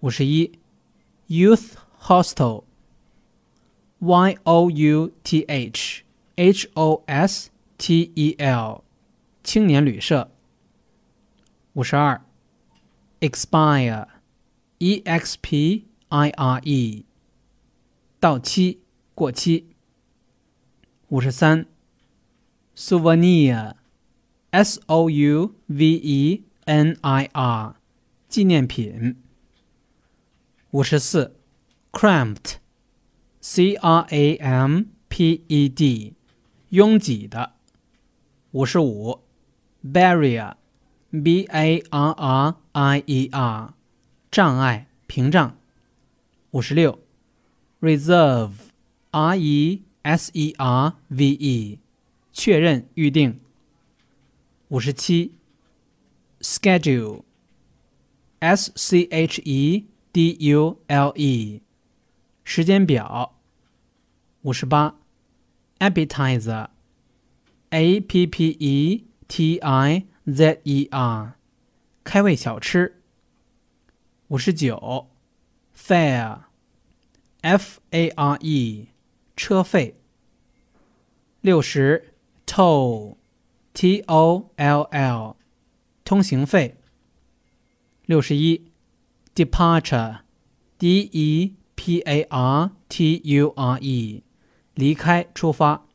五十一，youth hostel，y o u t h h o s t e l，青年旅社。五十二，expire，e x p i r e，到期、过期。五十三，souvenir，s o u v e n i r，纪念品。 五十四，cramped，c r a m p e d，拥挤的。五十五，barrier，b a r r i e r，障碍、屏障。五十六，reserve，r e s e r v e，确认、预定。五十七，schedule，s c h e。D U L E，时间表。五十八，appetizer，A P P E T I Z E R，开胃小吃。五十九，fare，F A R E，车费。六十，toll，T O L L，通行费。六十一。Departure, D E P A R T U R E，离开、出发。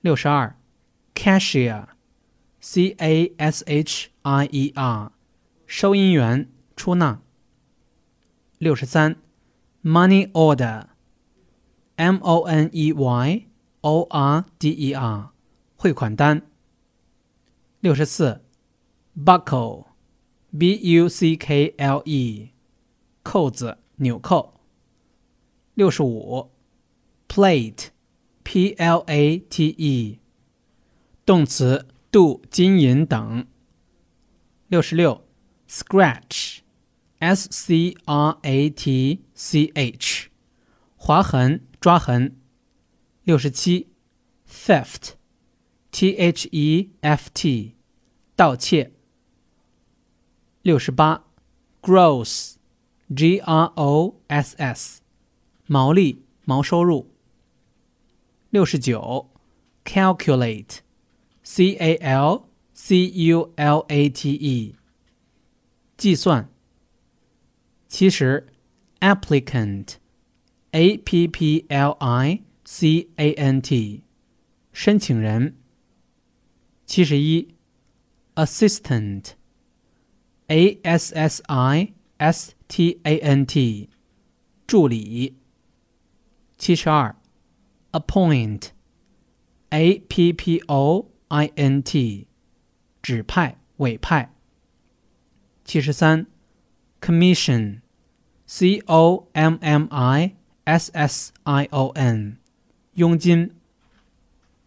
六十二，Cashier, C A S H I E R，收银员、出纳。六十三，Money Order, M O N E Y O R D E R，汇款单。六十四，Buckle。B u c k l e，扣子、纽扣。六十五，plate，p l a t e，动词，镀、金银等。六十六，scratch，s c r a t c h，划痕、抓痕。六十七，theft，t h e f t，盗窃。六十八，gross，g r o s s，毛利、毛收入。六十九，calculate，c a l c u l a t e，计算。七十，applicant，a p p l i c a n t，申请人。七十一，assistant。 A S S I S T A N T，助理。七十二，appoint，A P P O I N T，指派、委派。七十三，commission，C O M M I S S I O N，佣金。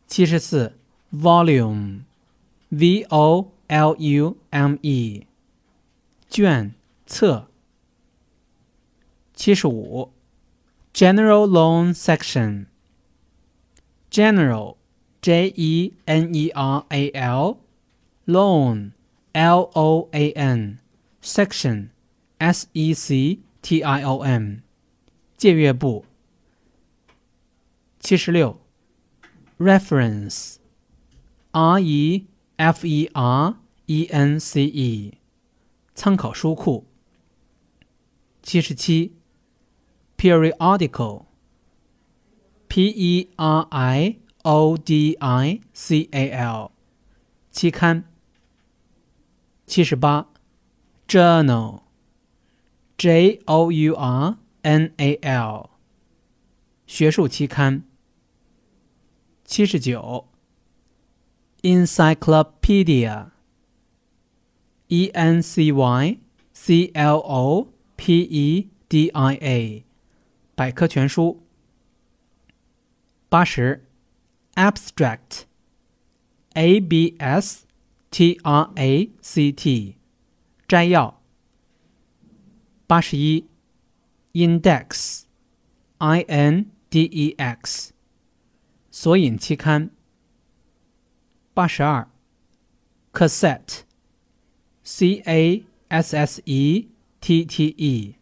七十四，volume，V O L U M E。卷册七十五，General Loan Section。General J E N E R A L Loan L O A N Section S E C T I O N 借阅部七十六，Reference R E F E R E N C E 参考书库。七十七，periodical，p e r i o d i c a l，期刊。七十八，journal，j o u r n a l，学术期刊。七十九，encyclopedia。E N C Y C L O P E D I A，百科全书。八十，Abstract，A B S T R A C T，摘要。八十一，Index，I N D E X，索引期刊。八十二，Cassette。C A S S E T T E，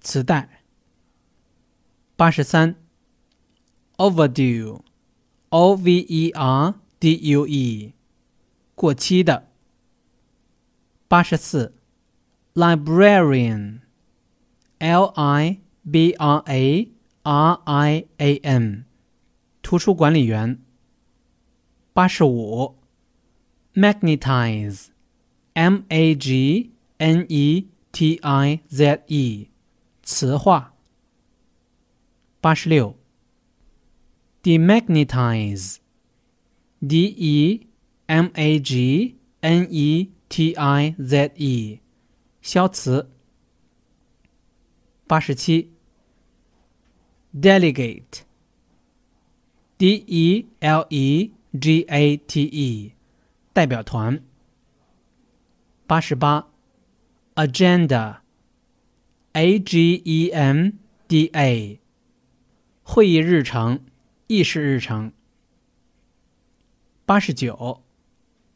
磁带。八十三，overdue，O V E R D U E，过期的。八十四，librarian，L I B R A R I A N，图书管理员。八十五，magnetize magnetize，磁化。八十六。demagnetize，d e m a g n e t i z e，消磁。八十七，delegate，D E L E G A T E，代表团。八十八，agenda，a g e n d a，。会议日程、议事日程。八十九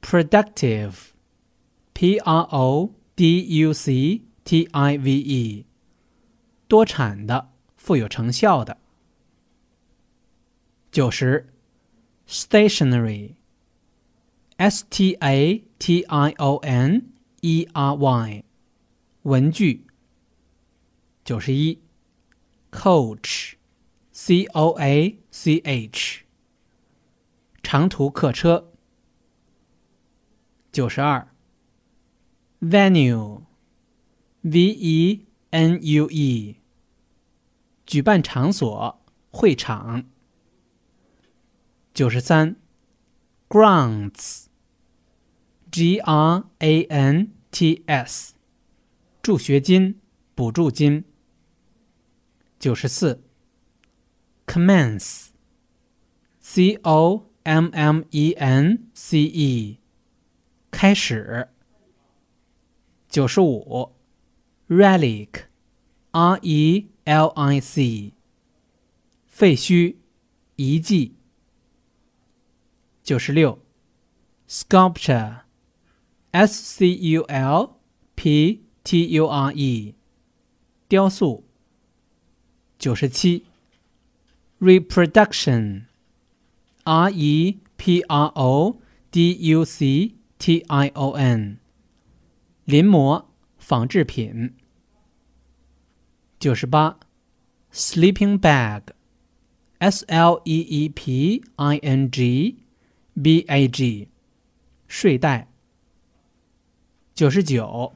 ，productive，p r o d u c t i v e，多产的、富有成效的。九十，stationary，s t a t i o n e r y，文具。九十一，coach。C O A C H，长途客车。九十二，Venue，V E N U E，举办场所、会场。九十三，Grounds grants，助学金、补助金。九十四。Commence, C O M M E N C E，开始。九十五，Relic, R E L I C，废墟、遗迹。九十六，Sculpture, S C U L P T U R E，雕塑。九十七。reproduction, r e p r o d u c t i o n，临摹仿制品。九十八，sleeping bag，s l e e p i n g b a g，睡袋。九十九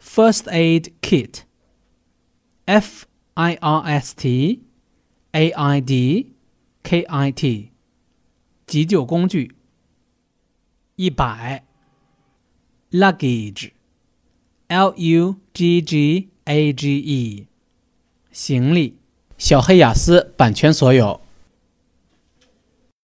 ，first aid kit，f i r s t。A I D K I T，急救工具。一百，luggage，L U G G A G E，行李。小黑雅思版权所有。